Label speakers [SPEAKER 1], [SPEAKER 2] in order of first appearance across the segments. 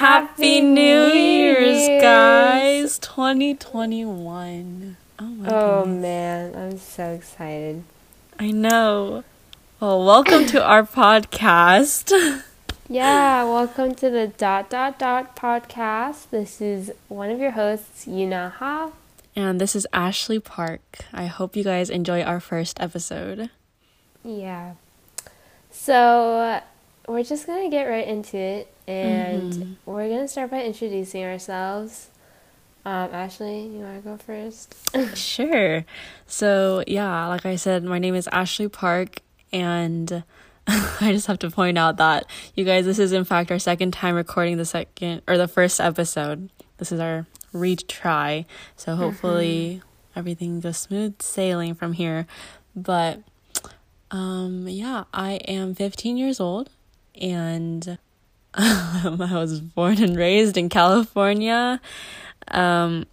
[SPEAKER 1] Happy New Year's, guys! 2021. Oh my
[SPEAKER 2] Oh
[SPEAKER 1] goodness.
[SPEAKER 2] man, I'm so excited.
[SPEAKER 1] I know. Well, welcome to our podcast.
[SPEAKER 2] Yeah, welcome to the dot dot dot podcast. This is one of your hosts, Yunaha.
[SPEAKER 1] And this is Ashley Park. I hope you guys enjoy our first episode.
[SPEAKER 2] Yeah. So we're just gonna get right into it, and
[SPEAKER 1] Mhm.
[SPEAKER 2] we're gonna start by introducing ourselves. Um, Ashley, you wanna go first?
[SPEAKER 1] Sure. So, yeah, like I said, my name is Ashley Park, and I just have to point out that you guys, this is in fact our second time recording the second or the first episode. This is our retry. So, hopefully, everything goes smooth sailing from here. But, um, yeah, I am 15 years old, and um, I was born and raised in California. Um,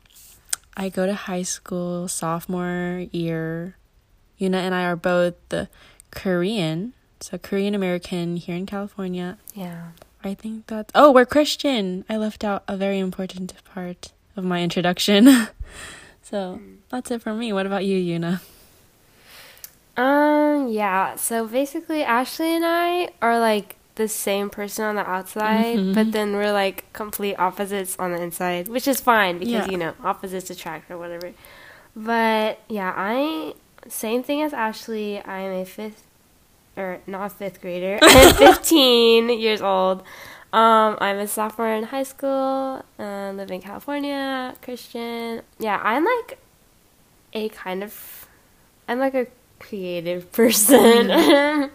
[SPEAKER 1] I go to high school sophomore year. Yuna and I are both Korean, so Korean American here in California.
[SPEAKER 2] yeah.
[SPEAKER 1] I think that's oh, we're Christian. I left out a very important part of my introduction. so that's it for me. What about you, Yuna?
[SPEAKER 2] Um, yeah. So basically, Ashley and I are like the same person on the outside,
[SPEAKER 1] Mhm.
[SPEAKER 2] but then we're like complete opposites on the inside, which is fine because
[SPEAKER 1] Yeah.
[SPEAKER 2] you know opposites attract or whatever. But yeah, I same thing as Ashley. I'm a fifth or not fifth grader. I'm 15 years old. Um, I'm a sophomore in high school. Uh, live in California. Christian. Yeah, I'm like a kind of. I'm like a creative person.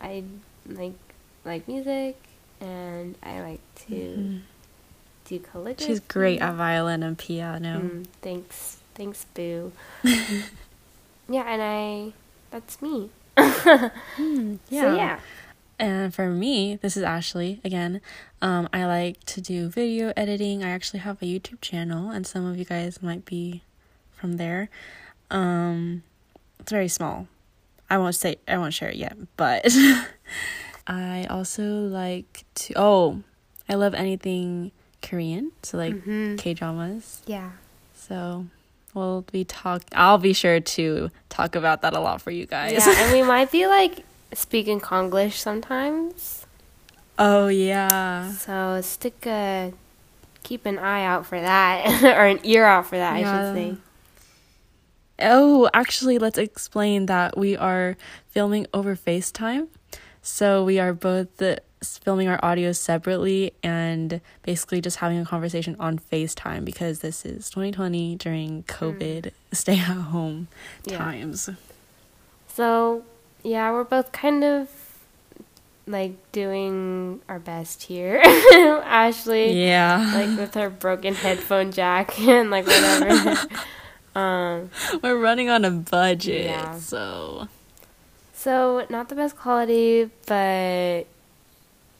[SPEAKER 2] I like like music, and I like to
[SPEAKER 1] Mhm.
[SPEAKER 2] do calligraphy.
[SPEAKER 1] She's great at violin and piano.
[SPEAKER 2] Mm, thanks, thanks, Boo. yeah, and I. That's me.
[SPEAKER 1] Hmm,
[SPEAKER 2] So yeah.
[SPEAKER 1] And for me, this is Ashley again. Um, I like to do video editing. I actually have a YouTube channel, and some of you guys might be from there. Um, it's very small. I won't say I won't share it yet, but I also like to. Oh, I love anything Korean, so like
[SPEAKER 2] Mhm.
[SPEAKER 1] K dramas.
[SPEAKER 2] Yeah.
[SPEAKER 1] So we'll be talk. I'll be sure to talk about that a lot for you guys.
[SPEAKER 2] Yeah, and we might be like speaking Konglish sometimes.
[SPEAKER 1] oh yeah.
[SPEAKER 2] So stick a keep an eye out for that or an ear out for that, I should say.
[SPEAKER 1] Oh, actually, let's explain that we are filming over FaceTime. So we are both filming our audio separately and basically just having a conversation on FaceTime because this is 2020 during COVID stay at home
[SPEAKER 2] Yeah.
[SPEAKER 1] times.
[SPEAKER 2] So, yeah, we're both kind of like doing our best here. Ashley
[SPEAKER 1] Yeah.
[SPEAKER 2] like with her broken headphone jack and like whatever. um
[SPEAKER 1] We're running on a budget.
[SPEAKER 2] Yeah.
[SPEAKER 1] So,
[SPEAKER 2] so not the best quality, but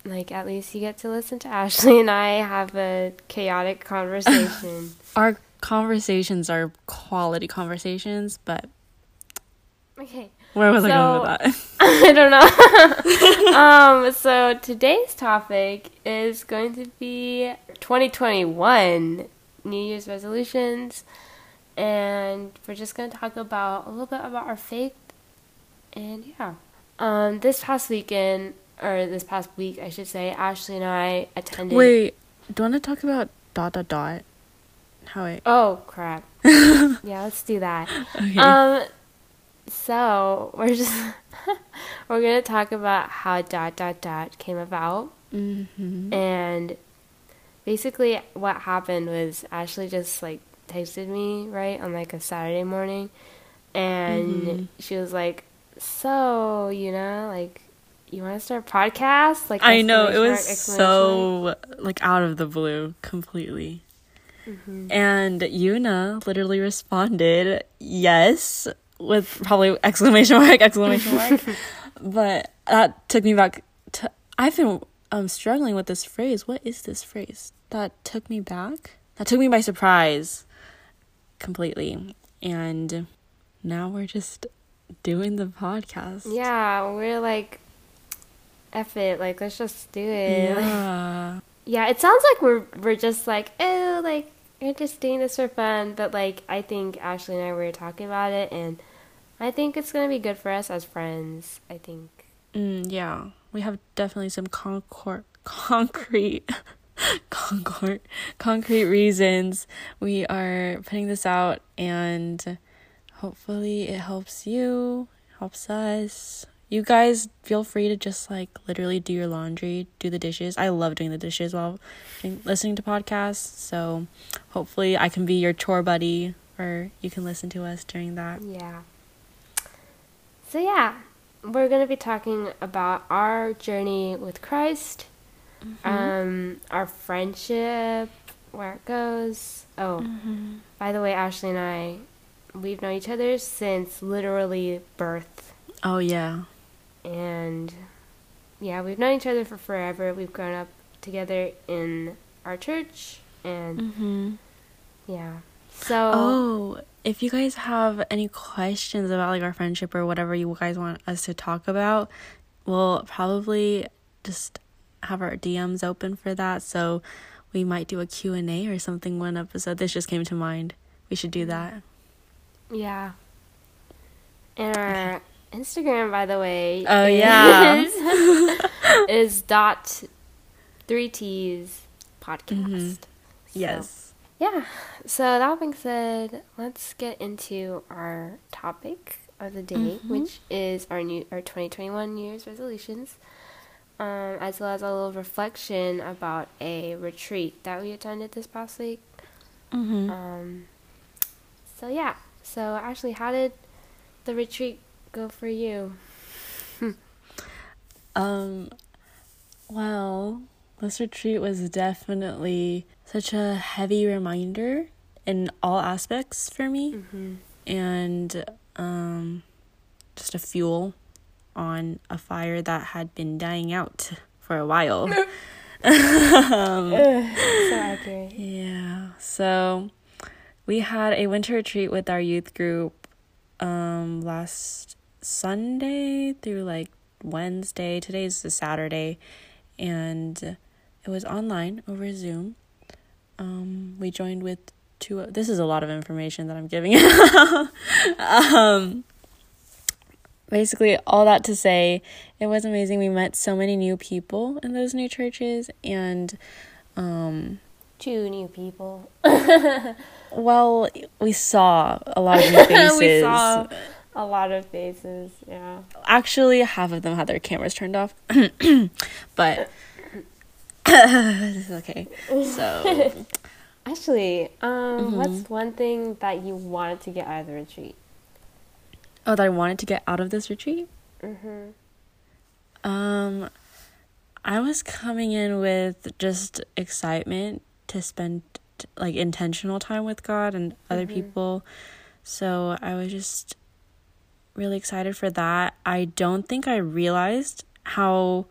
[SPEAKER 2] like at least you get to listen to Ashley and I have a chaotic conversation.
[SPEAKER 1] our conversations are quality conversations, but
[SPEAKER 2] okay.
[SPEAKER 1] where was I going with that?
[SPEAKER 2] I don't know. um, so today's topic is going to be 2021 New Year's resolutions, and we're just going to talk about a little bit about our faith, and yeah. Um, this past weekend, or this past week, I should say, Ashley and I attended.
[SPEAKER 1] Wait, do you want to talk about dot dot dot? How it?
[SPEAKER 2] Oh crap! yeah, let's do that.
[SPEAKER 1] Okay.
[SPEAKER 2] Um, so we're just we're gonna talk about how dot dot dot came about,
[SPEAKER 1] mm-hmm.
[SPEAKER 2] and basically what happened was Ashley just like texted me right on like a Saturday morning, and
[SPEAKER 1] Mhm.
[SPEAKER 2] she was like, "So you know, like." You want to start a podcast? Like
[SPEAKER 1] I know it was
[SPEAKER 2] mark, exclamation mark.
[SPEAKER 1] so like out of the blue completely.
[SPEAKER 2] Mhm.
[SPEAKER 1] And Yuna literally responded yes with probably exclamation mark exclamation mark. but that took me back to I've been um struggling with this phrase. What is this phrase? That took me back. That took me by surprise completely. And now we're just doing the podcast.
[SPEAKER 2] Yeah, we're like, F it, like let's just do it.
[SPEAKER 1] Yeah.
[SPEAKER 2] yeah, it sounds like we're we're just like oh like we're just doing this for fun, but like I think Ashley and I were talking about it, and I think it's gonna be good for us as friends. I think.
[SPEAKER 1] Mm, yeah, we have definitely some concord concrete concrete concrete reasons we are putting this out and hopefully it helps you helps us you guys feel free to just like literally do your laundry, do the dishes. I love doing the dishes while listening to podcasts. So hopefully I can be your chore buddy or you can listen to us during that.
[SPEAKER 2] Yeah. So yeah, we're going to be talking about our journey with Christ, mm-hmm. um our friendship, where it goes. Oh, mm-hmm. by the way, Ashley and I we've known each other since literally birth.
[SPEAKER 1] Oh yeah
[SPEAKER 2] and yeah, we've known each other for forever. We've grown up together in our church, and mm-hmm. yeah. So,
[SPEAKER 1] oh, if you guys have any questions about like our friendship or whatever you guys want us to talk about, we'll probably just have our DMs open for that. So we might do a Q&A or something one episode. This just came to mind. We should do that.
[SPEAKER 2] Yeah. And our Instagram, by the way.
[SPEAKER 1] Oh is, yeah,
[SPEAKER 2] is dot three T's podcast. Mm-hmm. So,
[SPEAKER 1] yes.
[SPEAKER 2] Yeah. So that being said, let's get into our topic of the day, mm-hmm. which is our new our 2021 New Year's resolutions, um, as well as a little reflection about a retreat that we attended this past week. Mm-hmm. Um. So yeah. So actually, how did the retreat go for you?
[SPEAKER 1] um, well, this retreat was definitely such a heavy reminder in all aspects for me, mm-hmm. and um, just a fuel on a fire that had been dying out for a while. um, so accurate. Yeah. So we had a winter retreat with our youth group um last Sunday through like Wednesday. Today's the Saturday, and it was online over Zoom. Um, we joined with two. This is a lot of information that I'm giving. um, basically, all that to say, it was amazing. We met so many new people in those new churches, and um,
[SPEAKER 2] two new people.
[SPEAKER 1] well, we saw a lot of new faces. we saw
[SPEAKER 2] a lot of faces, yeah.
[SPEAKER 1] Actually, half of them had their cameras turned off. but this is okay. So
[SPEAKER 2] Actually, um, mm-hmm. what's one thing that you wanted to get out of the retreat?
[SPEAKER 1] Oh, that I wanted to get out of this retreat? Mhm. Um I was coming in with just excitement to spend like intentional time with God and other mm-hmm. people. So I was just really excited for that. I don't think I realized how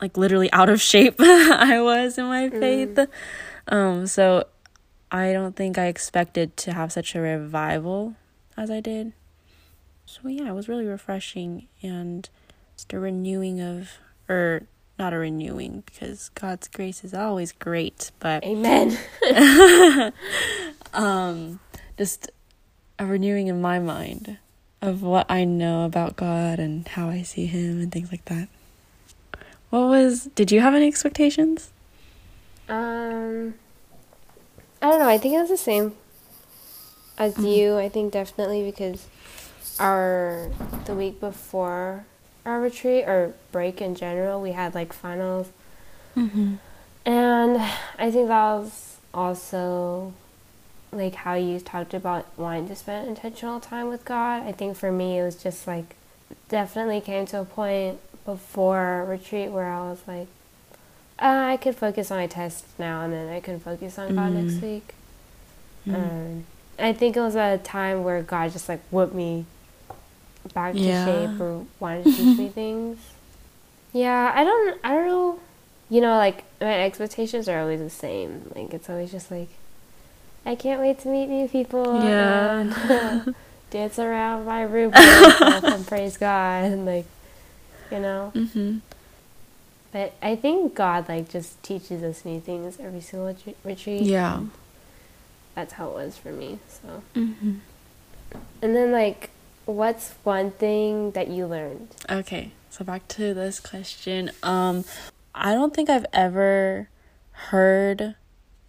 [SPEAKER 1] like literally out of shape I was in my faith. Mm. Um so I don't think I expected to have such a revival as I did. So yeah, it was really refreshing and just a renewing of or not a renewing because God's grace is always great, but
[SPEAKER 2] Amen.
[SPEAKER 1] um just a renewing in my mind of what I know about God and how I see Him and things like that. What was? Did you have any expectations?
[SPEAKER 2] Um, I don't know. I think it was the same as mm-hmm. you. I think definitely because our the week before our retreat or break in general, we had like finals, mm-hmm. and I think that was also like how you talked about wanting to spend intentional time with God. I think for me, it was just like definitely came to a point before retreat where I was like, uh, I could focus on my test now, and then I can focus on God mm-hmm. next week. Mm-hmm. Um, I think it was a time where God just like whipped me back yeah. to shape or wanted to teach me things. Yeah, I don't, I don't know. You know, like my expectations are always the same. Like it's always just like I can't wait to meet new people. Yeah. And, dance around my room and praise God and like, you know.
[SPEAKER 1] Mhm.
[SPEAKER 2] But I think God like just teaches us new things every single retreat- retreat.
[SPEAKER 1] Yeah.
[SPEAKER 2] That's how it was for me. So,
[SPEAKER 1] Mm-hmm.
[SPEAKER 2] and then like, what's one thing that you learned?
[SPEAKER 1] Okay, so back to this question. Um, I don't think I've ever heard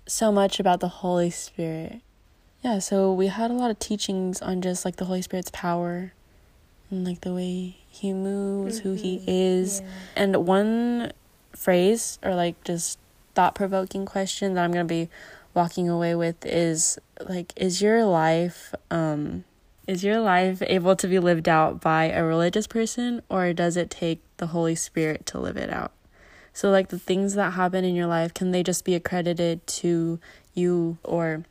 [SPEAKER 1] so much about the Holy Spirit. Yeah, so we had a lot of teachings on just like the Holy Spirit's power and like the way he moves, who he is.
[SPEAKER 2] Yeah.
[SPEAKER 1] And one phrase or like just thought provoking question that I'm going to be walking away with is like is your life um is your life able to be lived out by a religious person or does it take the Holy Spirit to live it out? So like the things that happen in your life can they just be accredited to you or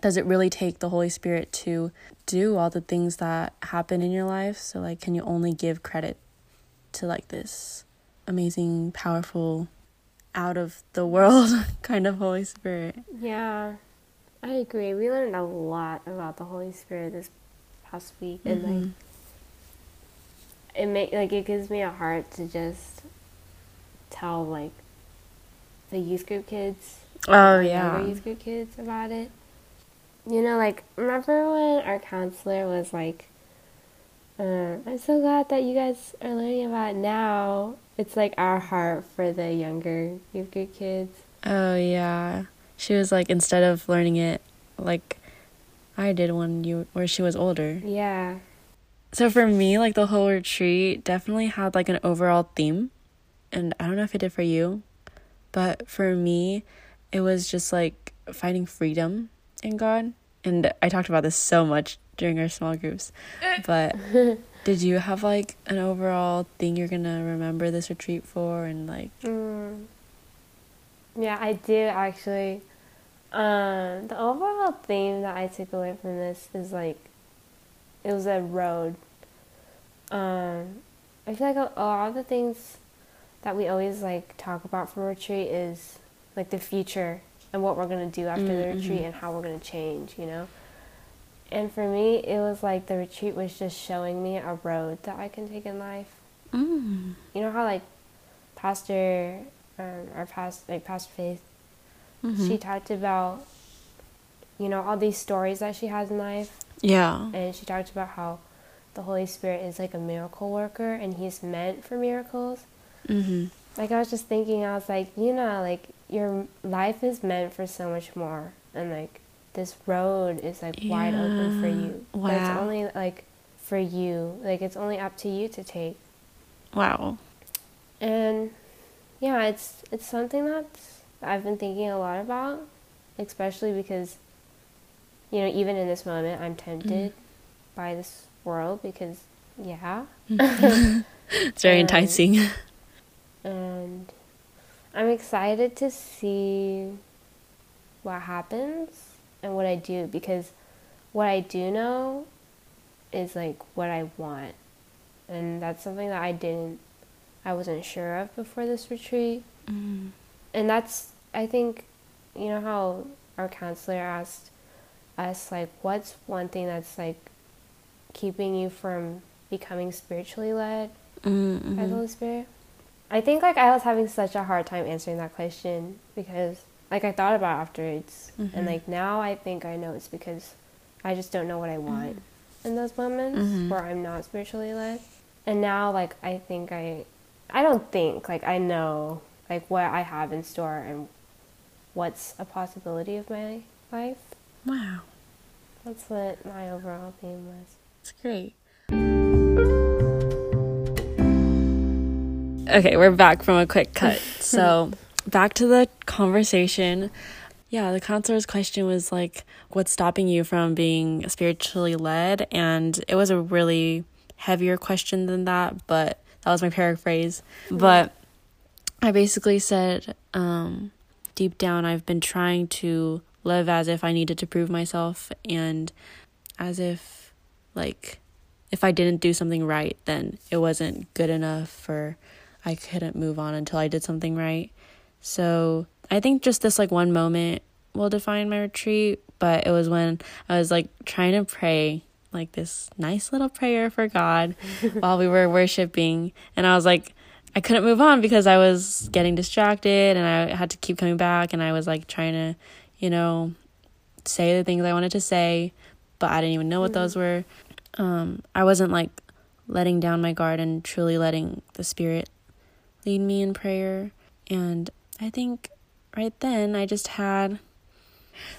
[SPEAKER 1] does it really take the Holy Spirit to do all the things that happen in your life? So like can you only give credit to like this amazing, powerful, out of the world kind of Holy Spirit.
[SPEAKER 2] Yeah, I agree. We learned a lot about the Holy Spirit this past week, and like
[SPEAKER 1] Mhm.
[SPEAKER 2] it make like it gives me a heart to just tell like the youth group kids,
[SPEAKER 1] Oh yeah.
[SPEAKER 2] youth group kids about it. You know, like remember when our counselor was like, uh, "I'm so glad that you guys are learning about it now." It's like our heart for the younger youth group kids.
[SPEAKER 1] Oh yeah. She was like instead of learning it like I did when you where she was older.
[SPEAKER 2] Yeah.
[SPEAKER 1] So for me, like the whole retreat definitely had like an overall theme. And I don't know if it did for you, but for me, it was just like finding freedom in God. And I talked about this so much during our small groups. But did you have like an overall thing you're going to remember this retreat for and like
[SPEAKER 2] Mm. Yeah, I do actually. Um, the overall theme that I took away from this is like, it was a road. Um, I feel like a, a lot of the things that we always like talk about from retreat is like the future and what we're gonna do after the
[SPEAKER 1] Mm,
[SPEAKER 2] retreat
[SPEAKER 1] mhm.
[SPEAKER 2] and how we're gonna change, you know. And for me, it was like the retreat was just showing me a road that I can take in life
[SPEAKER 1] mm.
[SPEAKER 2] you know how like pastor um, our past like pastor faith
[SPEAKER 1] Mhm.
[SPEAKER 2] she talked about you know all these stories that she has in life
[SPEAKER 1] Yeah.
[SPEAKER 2] and she talked about how the holy spirit is like a miracle worker and he's meant for miracles
[SPEAKER 1] Mhm.
[SPEAKER 2] like i was just thinking i was like you know like your life is meant for so much more and like this road is like wide open for
[SPEAKER 1] Yeah.
[SPEAKER 2] you but it's only like for you like it's only up to you to take
[SPEAKER 1] Wow.
[SPEAKER 2] and yeah it's it's something that i've been thinking a lot about especially because you know even in this moment i'm tempted by this world because yeah.
[SPEAKER 1] It's very
[SPEAKER 2] Um,
[SPEAKER 1] enticing.
[SPEAKER 2] and i'm excited to see what happens and what i do because what i do know is like what i want. And that's something that i didn't i wasn't sure of before this retreat
[SPEAKER 1] Mm.
[SPEAKER 2] and that's i think you know how our counselor asked us like what's one thing that's like keeping you from becoming spiritually led
[SPEAKER 1] Mm,
[SPEAKER 2] by the holy spirit i think like i was having such a hard time answering that question because like i thought about it afterwards
[SPEAKER 1] Mhm.
[SPEAKER 2] and like now i think i know it's because i just don't know what i want in those moments
[SPEAKER 1] Mhm.
[SPEAKER 2] where i'm not spiritually led and now like i think i i don't think like i know like what i have in store and what's a possibility of my life
[SPEAKER 1] Wow.
[SPEAKER 2] that's what my overall theme was
[SPEAKER 1] It's great. Okay, we're back from a quick cut. So, back to the conversation. Yeah, the counselor's question was like, what's stopping you from being spiritually led? And it was a really heavier question than that, but that was my paraphrase. But I basically said, um, deep down, I've been trying to live as if I needed to prove myself and as if like if I didn't do something right, then it wasn't good enough or I couldn't move on until I did something right. So I think just this like one moment will define my retreat, but it was when I was like trying to pray like this nice little prayer for God while we were worshiping and I was like I couldn't move on because I was getting distracted and I had to keep coming back and I was like trying to, you know, say the things I wanted to say, but I didn't even know what mm-hmm. those were. Um, I wasn't like letting down my guard and truly letting the spirit lead me in prayer. And I think right then I just had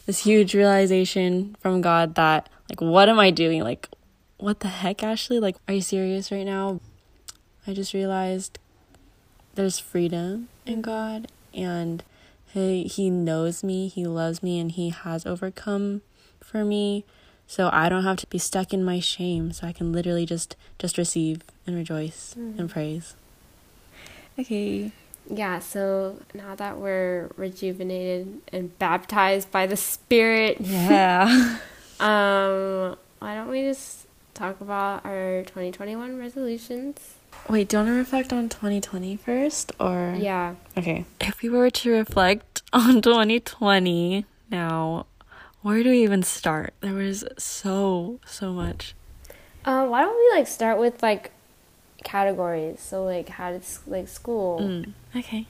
[SPEAKER 1] this huge realization from God that, like, what am I doing? Like, what the heck, Ashley? Like, are you serious right now? I just realized there's freedom in God and he, he knows me, he loves me, and he has overcome for me. So I don't have to be stuck in my shame. So I can literally just just receive and rejoice mm. and praise. Okay.
[SPEAKER 2] Yeah, so now that we're rejuvenated and baptized by the Spirit,
[SPEAKER 1] yeah.
[SPEAKER 2] um, why don't we just talk about our 2021 resolutions?
[SPEAKER 1] Wait, do you want to reflect on 2020 first, or
[SPEAKER 2] yeah?
[SPEAKER 1] Okay. If we were to reflect on 2020 now, where do we even start? There was so so much.
[SPEAKER 2] Uh, why don't we like start with like categories. So like how did like school?
[SPEAKER 1] Mm, okay.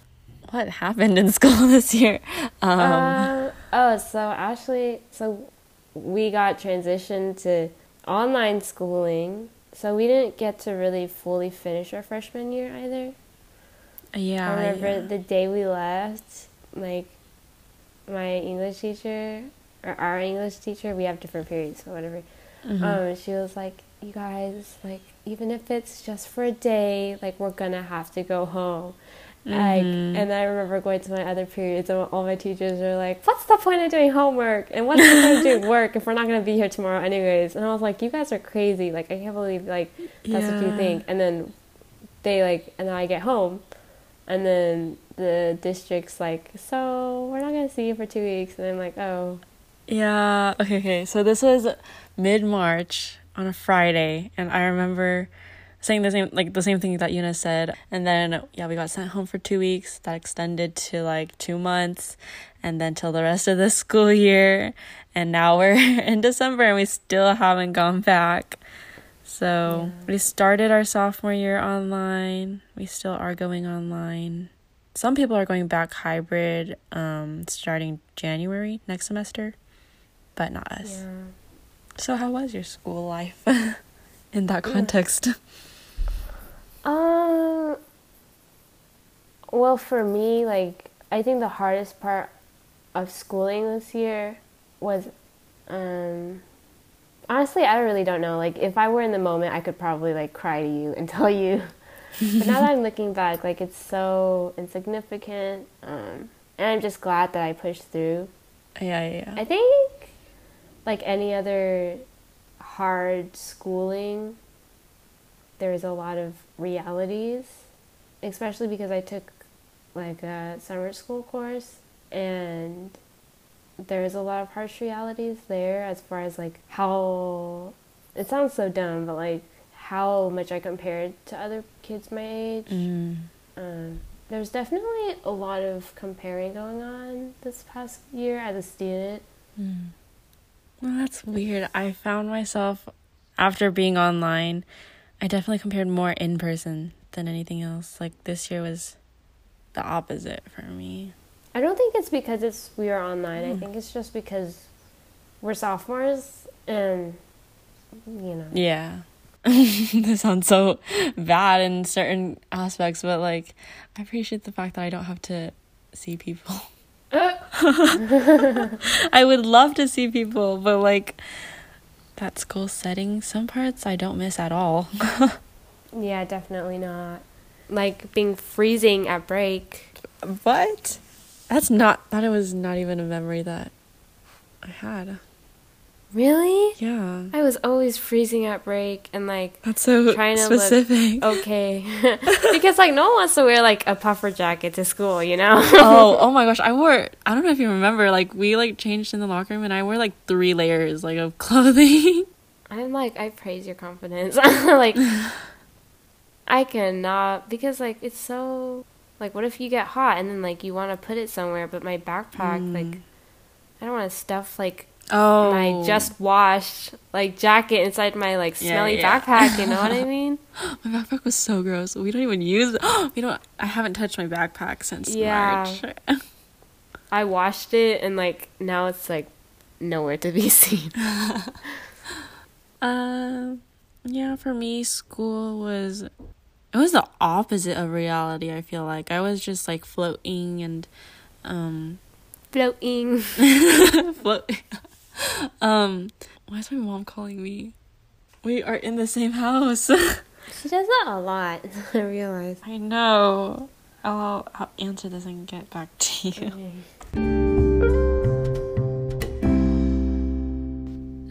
[SPEAKER 1] What happened in school this year?
[SPEAKER 2] Um, uh, oh, so Ashley, so we got transitioned to online schooling. So we didn't get to really fully finish our freshman year either.
[SPEAKER 1] Yeah.
[SPEAKER 2] I remember
[SPEAKER 1] yeah.
[SPEAKER 2] the day we left, like my English teacher or our English teacher, we have different periods, so whatever. Mm-hmm. Um, she was like, "You guys, like, even if it's just for a day, like we're gonna have to go home. Mm-hmm. Like, and I remember going to my other periods, and all my teachers are like, "What's the point of doing homework? And what's the point of doing work if we're not gonna be here tomorrow anyways?" And I was like, "You guys are crazy! Like, I can't believe like that's yeah. what you think." And then they like, and then I get home, and then the district's like, "So we're not gonna see you for two weeks," and I'm like, "Oh."
[SPEAKER 1] Yeah. Okay. Okay. So this was mid March on a Friday, and I remember saying the same like the same thing that Yuna said. And then yeah, we got sent home for two weeks. That extended to like two months, and then till the rest of the school year. And now we're in December, and we still haven't gone back. So yeah. we started our sophomore year online. We still are going online. Some people are going back hybrid um, starting January next semester, but not us. Yeah. So, how was your school life in that context?
[SPEAKER 2] Um, well, for me, like, I think the hardest part of schooling this year was, um, honestly, I really don't know. Like, if I were in the moment, I could probably, like, cry to you and tell you. but now that I'm looking back, like, it's so insignificant. Um, and I'm just glad that I pushed through.
[SPEAKER 1] Yeah, yeah.
[SPEAKER 2] I think like any other hard schooling, there's a lot of realities, especially because I took like a summer school course and there's a lot of harsh realities there as far as like how it sounds so dumb, but like how much I compared to other kids my age.
[SPEAKER 1] Mm.
[SPEAKER 2] Um, there's definitely a lot of comparing going on this past year as a student.
[SPEAKER 1] Mm. Well, that's weird. I found myself after being online, I definitely compared more in person than anything else. Like this year was the opposite for me.
[SPEAKER 2] I don't think it's because it's we are online. Mm. I hmm. think it's just because we're sophomores and you know.
[SPEAKER 1] Yeah. this sounds so bad in certain aspects, but like I appreciate the fact that I don't have to see people. I would love to see people, but like that school setting, some parts I don't miss at all.
[SPEAKER 2] yeah, definitely not. Like being freezing at break.
[SPEAKER 1] What? That's not that it was not even a memory that I had.
[SPEAKER 2] Really?
[SPEAKER 1] Yeah.
[SPEAKER 2] I was always freezing at break and like
[SPEAKER 1] that's so trying to specific.
[SPEAKER 2] look okay because like no one wants to wear like a puffer jacket to school, you know.
[SPEAKER 1] oh, oh my gosh! I wore. I don't know if you remember. Like we like changed in the locker room and I wore like three layers like of clothing.
[SPEAKER 2] I'm like I praise your confidence. like I cannot because like it's so like what if you get hot and then like you want to put it somewhere but my backpack mm. like I don't want to stuff like
[SPEAKER 1] Oh,
[SPEAKER 2] my just washed like jacket inside my like
[SPEAKER 1] Yeah,
[SPEAKER 2] smelly
[SPEAKER 1] yeah.
[SPEAKER 2] backpack. You know what I mean?
[SPEAKER 1] my backpack was so gross. We don't even use. we don't. I haven't touched my backpack since
[SPEAKER 2] Yeah.
[SPEAKER 1] March.
[SPEAKER 2] I washed it and like now it's like nowhere to be seen.
[SPEAKER 1] Um, yeah, for me, school was it was the opposite of reality. I feel like I was just like floating and um
[SPEAKER 2] Floating.
[SPEAKER 1] floating. um, why is my mom calling me? We are in the same house.
[SPEAKER 2] She does that a lot. I realize.
[SPEAKER 1] I know. I'll, I'll answer this and get back to you.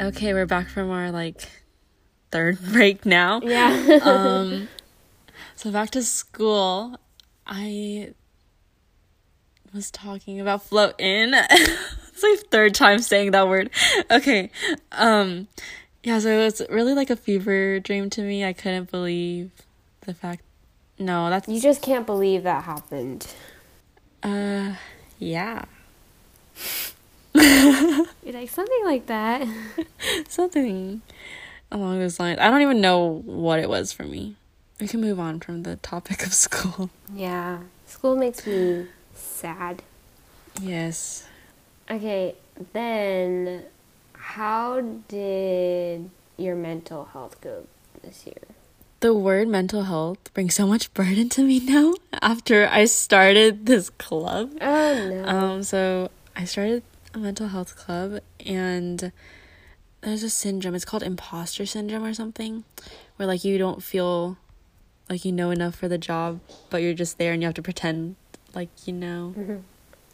[SPEAKER 1] Okay, we're back from our like third break now.
[SPEAKER 2] Yeah.
[SPEAKER 1] um so back to school i was talking about float in it's my third time saying that word okay um yeah so it was really like a fever dream to me i couldn't believe the fact no that's
[SPEAKER 2] you just can't believe that happened.
[SPEAKER 1] uh yeah
[SPEAKER 2] like something like that.
[SPEAKER 1] something along those lines i don't even know what it was for me we can move on from the topic of school
[SPEAKER 2] Yeah. School makes me sad.
[SPEAKER 1] yes
[SPEAKER 2] Okay, then how did your mental health go this year?
[SPEAKER 1] the word mental health brings so much burden to me now after I started this club.
[SPEAKER 2] Oh no.
[SPEAKER 1] Um, so I started a mental health club, and there's a syndrome. It's called imposter syndrome or something, where like you don't feel like you know enough for the job, but you're just there and you have to pretend like you know.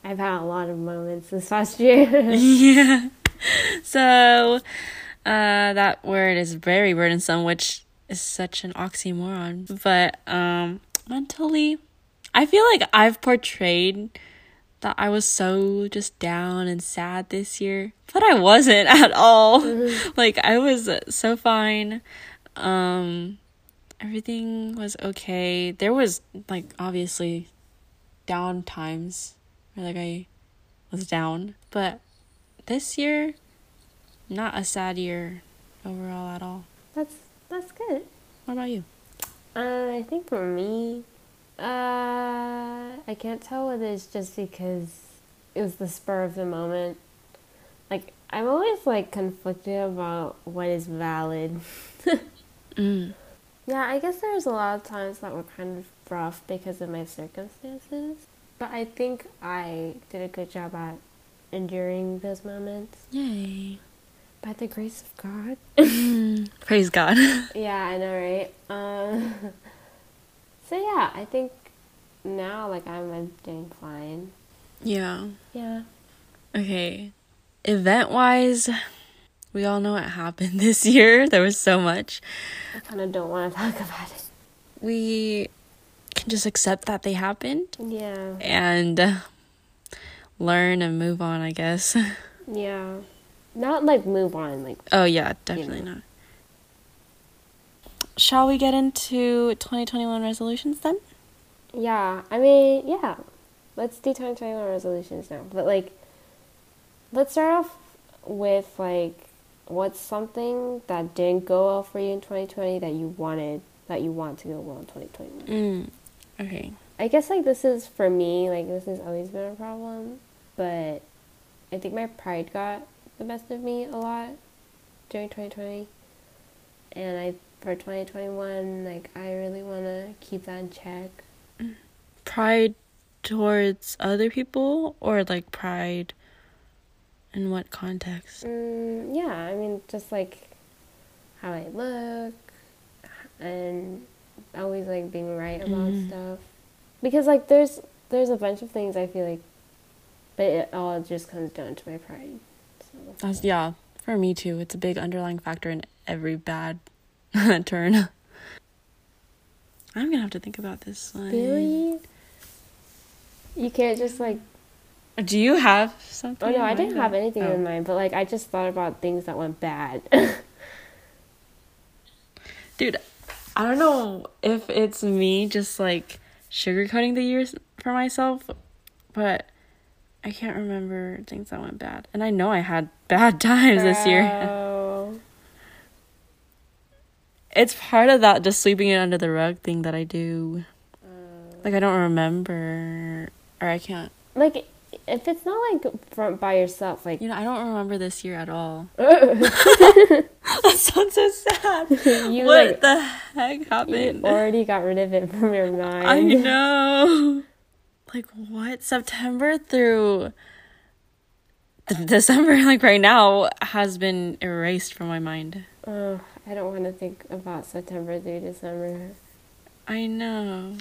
[SPEAKER 2] I've had a lot of moments this past year.
[SPEAKER 1] yeah. So, uh, that word is very burdensome, which is such an oxymoron. But um, mentally, I feel like I've portrayed that I was so just down and sad this year, but I wasn't at all. Like I was so fine. Um, everything was okay. There was like obviously down times where like I was down, but this year, not a sad year overall at all.
[SPEAKER 2] that's that's good.
[SPEAKER 1] What about you?
[SPEAKER 2] Uh, I think for me, uh, I can't tell whether it's just because it was the spur of the moment. Like I'm always like conflicted about what is valid.
[SPEAKER 1] Mm.
[SPEAKER 2] Yeah, I guess there's a lot of times that were kind of rough because of my circumstances. But I think I did a good job at enduring those moments
[SPEAKER 1] Yay.
[SPEAKER 2] by the grace of God.
[SPEAKER 1] Praise God.
[SPEAKER 2] yeah, I know, right? Um, so yeah, I think now like I'm, I'm doing fine.
[SPEAKER 1] yeah.
[SPEAKER 2] Yeah.
[SPEAKER 1] Okay. Event wise, we all know what happened this year. There was so much.
[SPEAKER 2] I kind of don't want to talk about it.
[SPEAKER 1] We can just accept that they happened
[SPEAKER 2] Yeah.
[SPEAKER 1] and uh, learn and move on, I guess.
[SPEAKER 2] Yeah. Not like move on, like
[SPEAKER 1] Oh, yeah, definitely
[SPEAKER 2] know.
[SPEAKER 1] not. Shall we get into 2021 resolutions then?
[SPEAKER 2] Yeah, I mean, yeah. Let's do 2021 resolutions now. But, like, let's start off with, like, what's something that didn't go well for you in 2020 that you wanted, that you want to go well in 2021?
[SPEAKER 1] Mm. Okay.
[SPEAKER 2] I guess, like, this is, for me, like, this has always been a problem. But I think my pride got the best of me a lot during 2020. And I, for 2021, like, I really want to keep that in check.
[SPEAKER 1] Pride towards other people or like pride in what context?
[SPEAKER 2] Mm, yeah, I mean, just like how I look and always like being right about
[SPEAKER 1] Mhm.
[SPEAKER 2] stuff. Because like there's there's a bunch of things I feel like, but it all just comes down to my pride. So
[SPEAKER 1] That's yeah, for me too. It's a big underlying factor in every bad turn. I'm gonna have to think about this one.
[SPEAKER 2] really, you can't just like.
[SPEAKER 1] Do you have something?
[SPEAKER 2] Oh no, I didn't have anything
[SPEAKER 1] oh.
[SPEAKER 2] in mind, but like I just thought about things that went bad.
[SPEAKER 1] Dude, I don't know if it's me just like sugarcoating the years for myself, but I can't remember things that went bad. And I know I had bad times this year. It's part of that just sweeping it under the rug thing that I do. Oh. Like I don't remember or I can't.
[SPEAKER 2] Like, if it's not like from by yourself, like
[SPEAKER 1] You know, I don't remember this year at all. that sounds so sad. what
[SPEAKER 2] like
[SPEAKER 1] the heck happened?
[SPEAKER 2] you already got rid of it from your mind.
[SPEAKER 1] I know. Like what? September through th- December, like right now, has been erased from my mind.
[SPEAKER 2] Oh, I don't want to think about September through December.
[SPEAKER 1] I know.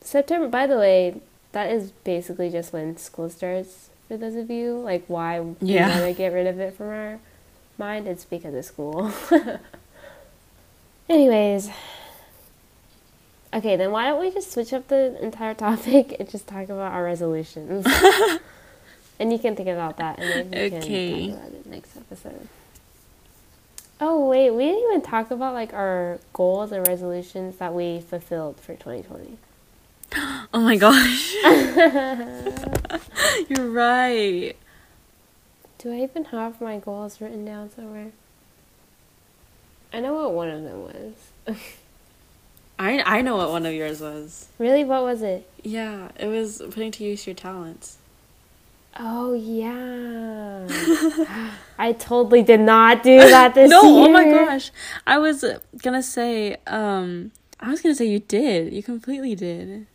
[SPEAKER 2] September, by the way, that is basically just when school starts. For those of you, like why we want to get rid of it from our mind, it's because of school. Anyways, okay, then why don't we just switch up the entire topic and just talk about our resolutions? and you can think about that, and then we
[SPEAKER 1] Okay.
[SPEAKER 2] can talk about it next episode. Oh wait, we didn't even talk about like our goals and resolutions that we fulfilled for 2020.
[SPEAKER 1] Oh my gosh. You're right.
[SPEAKER 2] Do I even have my goals written down somewhere? I know what one of them was.
[SPEAKER 1] I I know what one of yours was.
[SPEAKER 2] really, what was it?
[SPEAKER 1] Yeah, it was putting to use your talents.
[SPEAKER 2] Oh yeah. I totally did not do that this
[SPEAKER 1] no,
[SPEAKER 2] year.
[SPEAKER 1] oh my gosh. I was gonna say, um, I was gonna say you did. You completely did.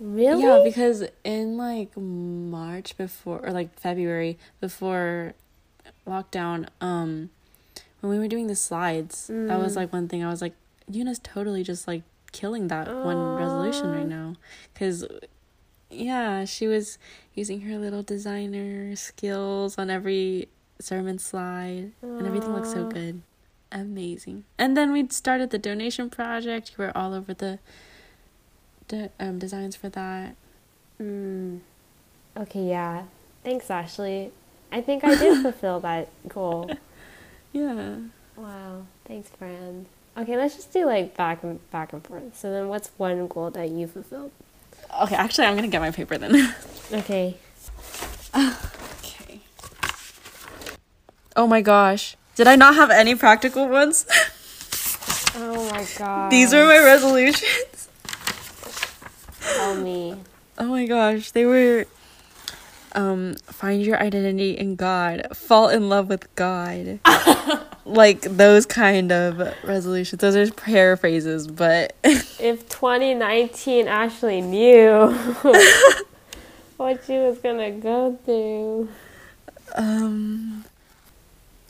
[SPEAKER 2] Really?
[SPEAKER 1] Yeah, because in like March before or like February before lockdown, um, when we were doing the slides, that was
[SPEAKER 2] Mm.
[SPEAKER 1] like one thing I was like, Yuna's totally just like killing that one resolution right now, because yeah, she was using her little designer skills on every sermon slide, and everything looked so good, amazing. And then we started the donation project. You were all over the. De- um, designs for that.
[SPEAKER 2] Mm. Okay, yeah. Thanks, Ashley. I think I did fulfill that goal.
[SPEAKER 1] Yeah.
[SPEAKER 2] Wow. Thanks, friend. Okay, let's just do like back and back and forth. So then, what's one goal that you fulfilled?
[SPEAKER 1] Okay, actually, I'm gonna get my paper then.
[SPEAKER 2] Okay.
[SPEAKER 1] okay. Oh my gosh. Did I not have any practical ones?
[SPEAKER 2] Oh my god.
[SPEAKER 1] These are my resolutions. Oh my gosh. They were um find your identity in God, fall in love with God. like those kind of resolutions. Those are paraphrases, but
[SPEAKER 2] If 2019 Ashley knew what she was gonna go through.
[SPEAKER 1] Um.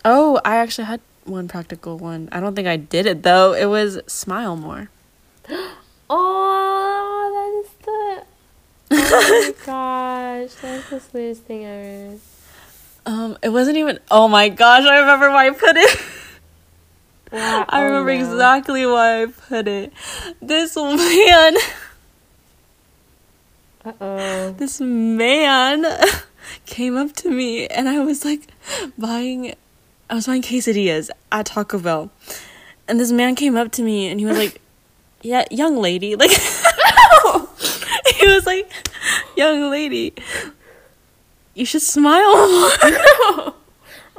[SPEAKER 1] Oh, I actually had one practical one. I don't think I did it though. It was smile more.
[SPEAKER 2] Oh, that is the. Oh my gosh, that's the sweetest thing ever.
[SPEAKER 1] Um, it wasn't even. Oh my gosh, I remember why I put it.
[SPEAKER 2] Wow.
[SPEAKER 1] I
[SPEAKER 2] oh
[SPEAKER 1] remember
[SPEAKER 2] no.
[SPEAKER 1] exactly why I put it. This man,
[SPEAKER 2] Uh-oh.
[SPEAKER 1] this man came up to me, and I was like buying. I was buying quesadillas at Taco Bell, and this man came up to me, and he was like, "Yeah, young lady," like. he was like, "Young lady, you should smile more."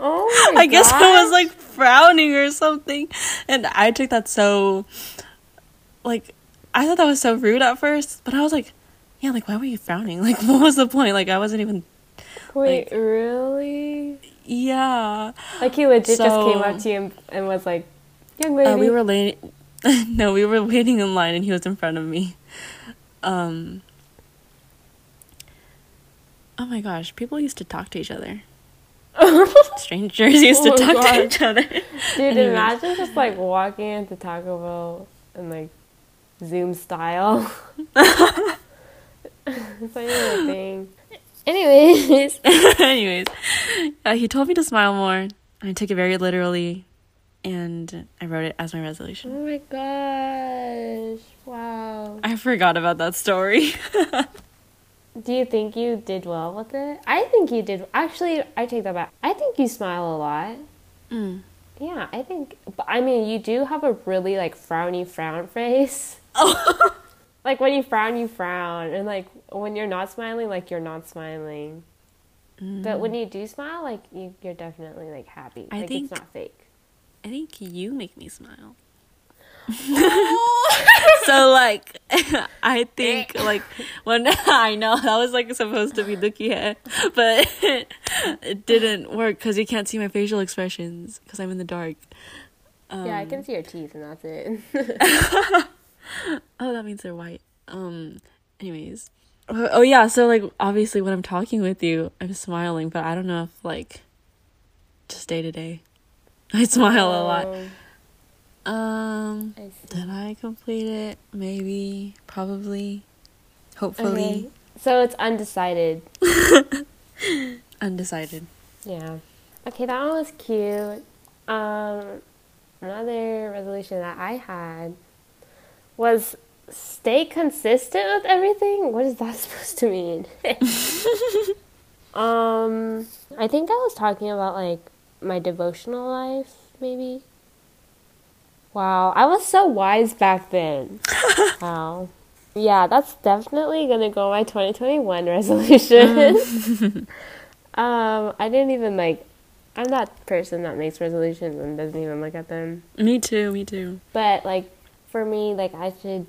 [SPEAKER 2] Oh my
[SPEAKER 1] I guess I was like frowning or something. And I took that so like I thought that was so rude at first, but I was like, yeah, like why were you frowning? Like what was the point? Like I wasn't even
[SPEAKER 2] Wait, really?
[SPEAKER 1] yeah.
[SPEAKER 2] Like he legit just came up to you and, and was like, "Young lady."
[SPEAKER 1] Uh, we were late No, we were waiting in line and he was in front of me. Um Oh my gosh, people used to talk to each other. Strangers used
[SPEAKER 2] Oh
[SPEAKER 1] to talk to each other.
[SPEAKER 2] Dude,
[SPEAKER 1] Anyways.
[SPEAKER 2] imagine just like walking into Taco Bell and like Zoom style. it's like a thing. Anyways.
[SPEAKER 1] Anyways, uh, he told me to smile more. I took it very literally, and I wrote it as my resolution.
[SPEAKER 2] Oh my gosh. Wow.
[SPEAKER 1] I forgot about that story.
[SPEAKER 2] Do you think you did well with it? I think you did. Actually, I take that back. I think you smile a lot.
[SPEAKER 1] mm.
[SPEAKER 2] Yeah, I think. But I mean, you do have a really like frowny frown face.
[SPEAKER 1] Oh.
[SPEAKER 2] Like when you frown, you frown, and like when you're not smiling, like you're not smiling. But when you do smile, like you, you're definitely like happy.
[SPEAKER 1] I
[SPEAKER 2] like
[SPEAKER 1] think-
[SPEAKER 2] it's not fake.
[SPEAKER 1] I think you make me smile. so like I think like when I know that was like supposed to be Dookie hair, but it didn't work because you can't see my facial expressions because I'm in the dark. Um,
[SPEAKER 2] yeah, I can see your teeth, and that's it.
[SPEAKER 1] Oh, that means they're white. Um. Anyways. Oh oh, yeah. So like obviously when I'm talking with you, I'm smiling, but I don't know if like just day to day, I smile a lot.
[SPEAKER 2] Um,
[SPEAKER 1] Um.
[SPEAKER 2] I.
[SPEAKER 1] Did I complete it? Maybe. Probably. Hopefully.
[SPEAKER 2] Okay. So it's undecided.
[SPEAKER 1] Undecided.
[SPEAKER 2] Yeah. Okay, that one was cute. Um, another resolution that I had was stay consistent with everything. What is that supposed to mean? um, I think I was talking about like my devotional life, maybe. Wow, I was so wise back then. wow. Yeah, that's definitely gonna go my 2021 resolution. Um, I didn't even like. I'm that person that makes resolutions and doesn't even look at them.
[SPEAKER 1] Me too. Me too.
[SPEAKER 2] But like, for me, like I should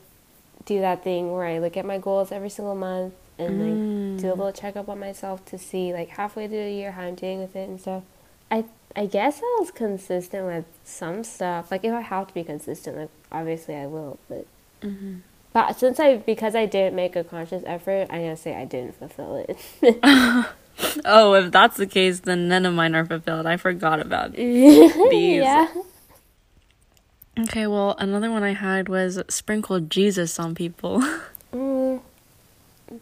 [SPEAKER 2] do that thing where I look at my goals every single month and like do a little checkup on myself to see like halfway through the year how I'm doing with it and stuff. I I guess I was consistent with some stuff. Like if I have to be consistent, like obviously I will. But
[SPEAKER 1] Mm-hmm.
[SPEAKER 2] but since I because I didn't make a conscious effort, I'm gonna say I didn't fulfill it.
[SPEAKER 1] Oh, if that's the case, then none of mine are fulfilled. I forgot about these.
[SPEAKER 2] yeah.
[SPEAKER 1] Okay, well, another one I had was sprinkle Jesus on people.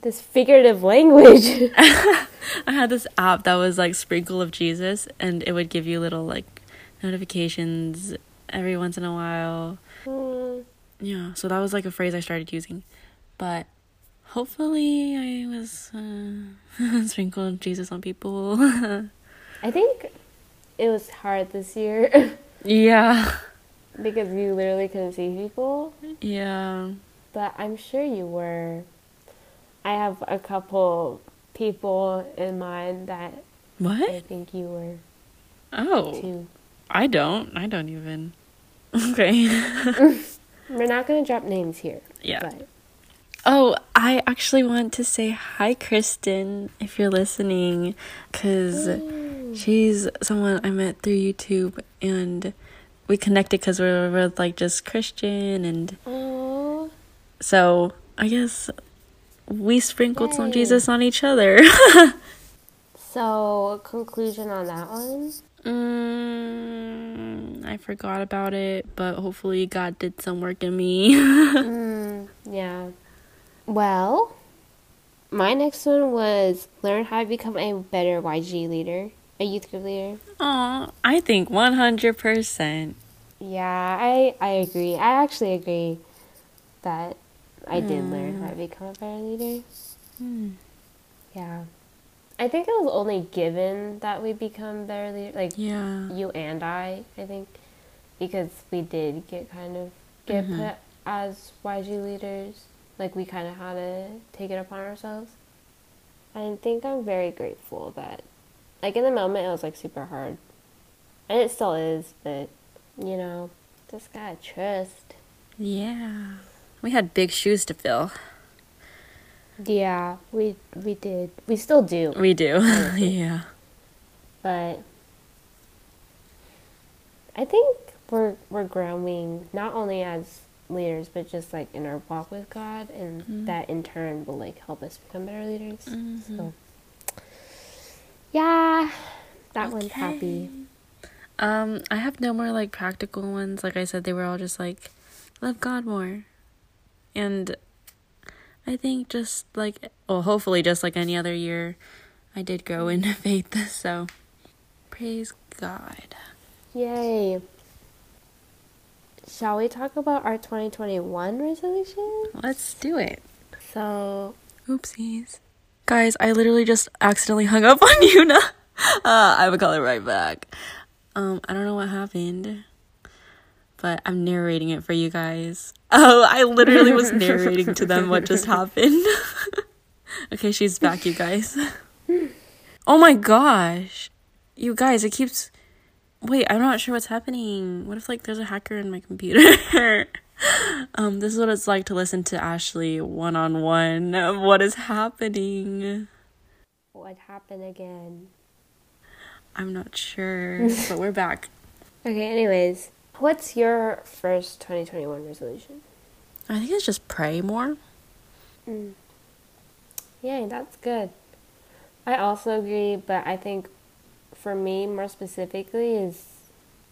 [SPEAKER 2] This figurative language.
[SPEAKER 1] I had this app that was like sprinkle of Jesus, and it would give you little like notifications every once in a while.
[SPEAKER 2] Mm,
[SPEAKER 1] Yeah, so that was like a phrase I started using. But hopefully, I was uh, sprinkled Jesus on people.
[SPEAKER 2] I think it was hard this year
[SPEAKER 1] yeah,
[SPEAKER 2] because you literally couldn't see people,
[SPEAKER 1] yeah.
[SPEAKER 2] but I'm sure you were. I have a couple people in mind that
[SPEAKER 1] what I
[SPEAKER 2] think you were
[SPEAKER 1] Oh,
[SPEAKER 2] too.
[SPEAKER 1] I don't. I don't even. Okay.
[SPEAKER 2] We're not gonna drop names here.
[SPEAKER 1] Yeah.
[SPEAKER 2] But
[SPEAKER 1] Oh, I actually want to say hi, Kristen, if you're listening, because she's someone I met through YouTube, and we connected because we're, we're like just Christian, and
[SPEAKER 2] oh,
[SPEAKER 1] so I guess we sprinkled some Jesus on each other.
[SPEAKER 2] so conclusion on that one.
[SPEAKER 1] mm, I forgot about it, but hopefully God did some work in me.
[SPEAKER 2] mm, yeah. Well, my next one was learn how to become a better YG leader, a youth group leader.
[SPEAKER 1] Aw, I think 100%.
[SPEAKER 2] Yeah, I I agree. I actually agree that I did learn how to become a better leader.
[SPEAKER 1] Hmm.
[SPEAKER 2] Yeah. I think it was only given that we become better leaders, like
[SPEAKER 1] Yeah.
[SPEAKER 2] you and I, I think, because we did get kind of get
[SPEAKER 1] Mhm.
[SPEAKER 2] put as YG leaders. Like we kind of had to take it upon ourselves. I think I'm very grateful that, like in the moment, it was like super hard, and it still is. But you know, just gotta trust.
[SPEAKER 1] Yeah. We had big shoes to fill.
[SPEAKER 2] Yeah, we we did. We still do.
[SPEAKER 1] We do. Yeah.
[SPEAKER 2] but I think we're we're growing not only as leaders but just like in our walk with God and
[SPEAKER 1] Mhm.
[SPEAKER 2] that in turn will like help us become better leaders.
[SPEAKER 1] Mhm.
[SPEAKER 2] So yeah, that one's happy.
[SPEAKER 1] Um, I have no more like practical ones. Like I said, they were all just like love God more. And I think just like well, hopefully just like any other year, I did grow in faith. So praise God.
[SPEAKER 2] Yay. Shall we talk about our 2021 resolution?
[SPEAKER 1] Let's do it.
[SPEAKER 2] So,
[SPEAKER 1] Oopsies. Guys, I literally just accidentally hung up on Yuna. Uh, I would call it right back. Um, I don't know what happened, but I'm narrating it for you guys. Oh, I literally was narrating to them what just happened. okay, she's back, you guys. Oh my gosh. You guys, it keeps. Wait, I'm not sure what's happening. What if, like, there's a hacker in my computer? um, this is what it's like to listen to Ashley one on one. What is happening?
[SPEAKER 2] What happened again?
[SPEAKER 1] I'm not sure, but we're back.
[SPEAKER 2] Okay, anyways, what's your first 2021 resolution?
[SPEAKER 1] I think it's just pray more.
[SPEAKER 2] Mm. Yeah, that's good. I also agree, but I think for me, more specifically, is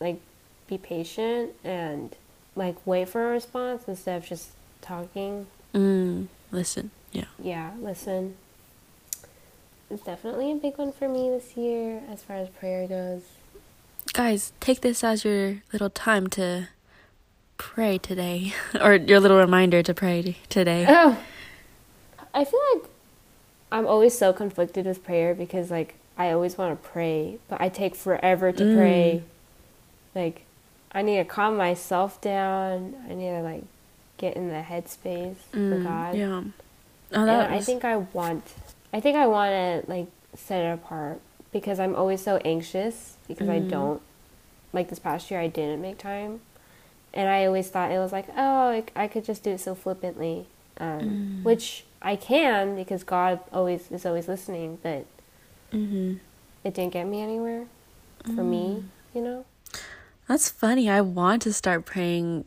[SPEAKER 2] like be patient and like wait for a response instead of just talking.
[SPEAKER 1] Mm, listen, yeah.
[SPEAKER 2] Yeah, listen. It's definitely a big one for me this year as far as prayer goes.
[SPEAKER 1] Guys, take this as your little time to pray today, or your little reminder to pray today.
[SPEAKER 2] Oh, I feel like I'm always so conflicted with prayer because like I always want to pray, but I take forever to
[SPEAKER 1] Mm.
[SPEAKER 2] pray. Like I need to calm myself down. I need to like get in the headspace for
[SPEAKER 1] Mm,
[SPEAKER 2] God.
[SPEAKER 1] Yeah. Oh,
[SPEAKER 2] And
[SPEAKER 1] that
[SPEAKER 2] I think I want I think I want to like set it apart because I'm always so anxious because I
[SPEAKER 1] Mhm.
[SPEAKER 2] don't like this past year I didn't make time. And I always thought it was like, oh, I, I could just do it so flippantly. Um,
[SPEAKER 1] Mm.
[SPEAKER 2] which I can because God always is always listening, but
[SPEAKER 1] Mhm.
[SPEAKER 2] it didn't get me anywhere for
[SPEAKER 1] Mm.
[SPEAKER 2] me, you know?
[SPEAKER 1] That's funny. I want to start praying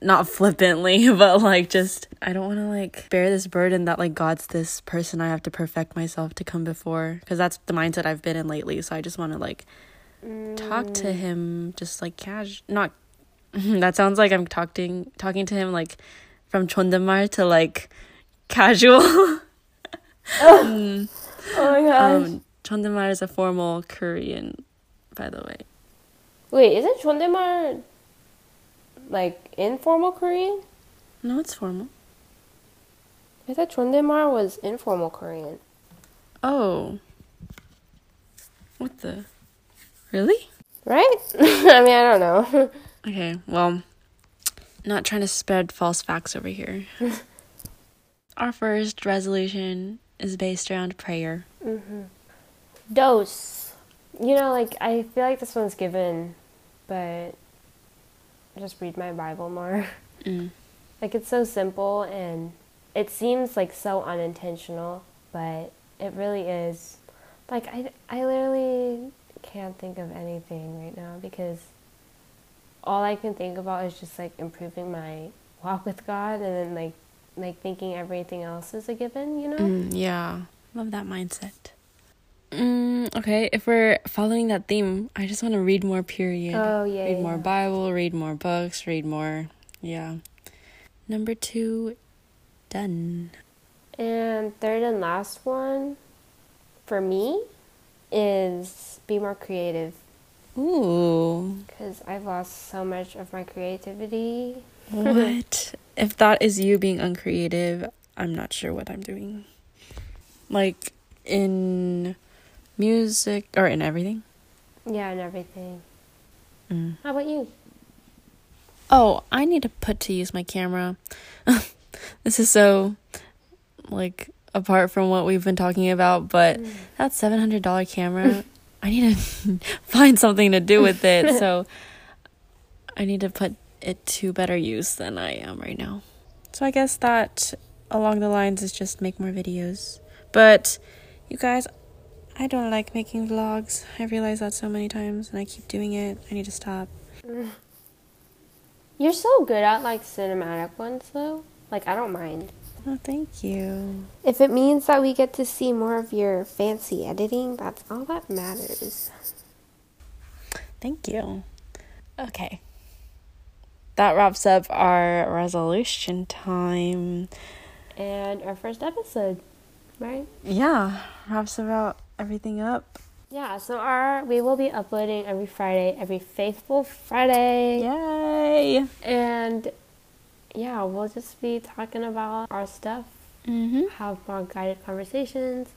[SPEAKER 1] not flippantly, but like just I don't want to like bear this burden that like God's this person I have to perfect myself to come before cuz that's the mindset I've been in lately. So I just want to like mm. talk to mm. him just like cash not that sounds like I'm talking talking to him like from Chondamar to like casual. oh. Mm.
[SPEAKER 2] oh my gosh.
[SPEAKER 1] Um, Chondamar is a formal Korean, by the way.
[SPEAKER 2] Wait, isn't Chondamar like informal Korean?
[SPEAKER 1] No, it's formal.
[SPEAKER 2] I thought Chondamar was informal Korean.
[SPEAKER 1] Oh. What the? Really?
[SPEAKER 2] Right? I mean, I don't know.
[SPEAKER 1] Okay, well, not trying to spread false facts over here. Our first resolution is based around prayer.
[SPEAKER 2] hmm Dose. You know, like, I feel like this one's given, but just read my Bible more.
[SPEAKER 1] Mm.
[SPEAKER 2] Like, it's so simple and it seems like so unintentional, but it really is. Like, I, I literally can't think of anything right now because all I can think about is just like improving my walk with God and then like like thinking everything else is a given, you know?
[SPEAKER 1] Mm, yeah, love that mindset. Mm, okay, if we're following that theme, I just want to read more, period.
[SPEAKER 2] Oh yeah.
[SPEAKER 1] read
[SPEAKER 2] yeah.
[SPEAKER 1] more Bible, read more books, read more. Yeah. Number two, done.
[SPEAKER 2] And third and last one for me is be more creative
[SPEAKER 1] Ooh.
[SPEAKER 2] because I've lost so much of my creativity.
[SPEAKER 1] What? if that is you being uncreative, I'm not sure what I'm doing. Like in music or in everything.
[SPEAKER 2] Yeah, and everything.
[SPEAKER 1] Mm.
[SPEAKER 2] How about you?
[SPEAKER 1] Oh, I need to put to use my camera. this is so like apart from what we've been talking about, but mm. that $700 camera, I need to find something to do with it. So I need to put it to better use than I am right now. So I guess that along the lines is just make more videos. But you guys, I don't like making vlogs. I realize that so many times and I keep doing it. I need to stop.
[SPEAKER 2] You're so good at like cinematic ones though. Like I don't mind.
[SPEAKER 1] Oh, thank you.
[SPEAKER 2] If it means that we get to see more of your fancy editing, that's all that matters.
[SPEAKER 1] Thank you. Okay. That wraps up our resolution time.
[SPEAKER 2] And our first episode, right?
[SPEAKER 1] Yeah, wraps about everything up.
[SPEAKER 2] Yeah, so our we will be uploading every Friday, every faithful Friday.
[SPEAKER 1] Yay!
[SPEAKER 2] And yeah, we'll just be talking about our stuff,
[SPEAKER 1] Mm-hmm.
[SPEAKER 2] have more guided conversations,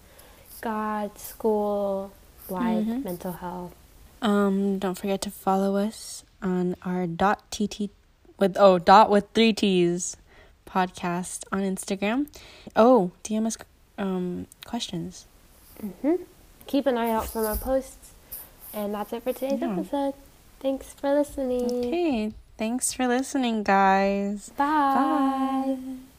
[SPEAKER 2] God, school, life,
[SPEAKER 1] Mhm.
[SPEAKER 2] mental health.
[SPEAKER 1] Um, don't forget to follow us on our dot tt with oh dot with three t's podcast on Instagram. Oh, DM us um questions.
[SPEAKER 2] hmm keep an eye out for my posts. And that's it for today's
[SPEAKER 1] Yeah.
[SPEAKER 2] episode. Thanks for listening.
[SPEAKER 1] Okay. Thanks for listening, guys.
[SPEAKER 2] Bye.
[SPEAKER 1] Bye.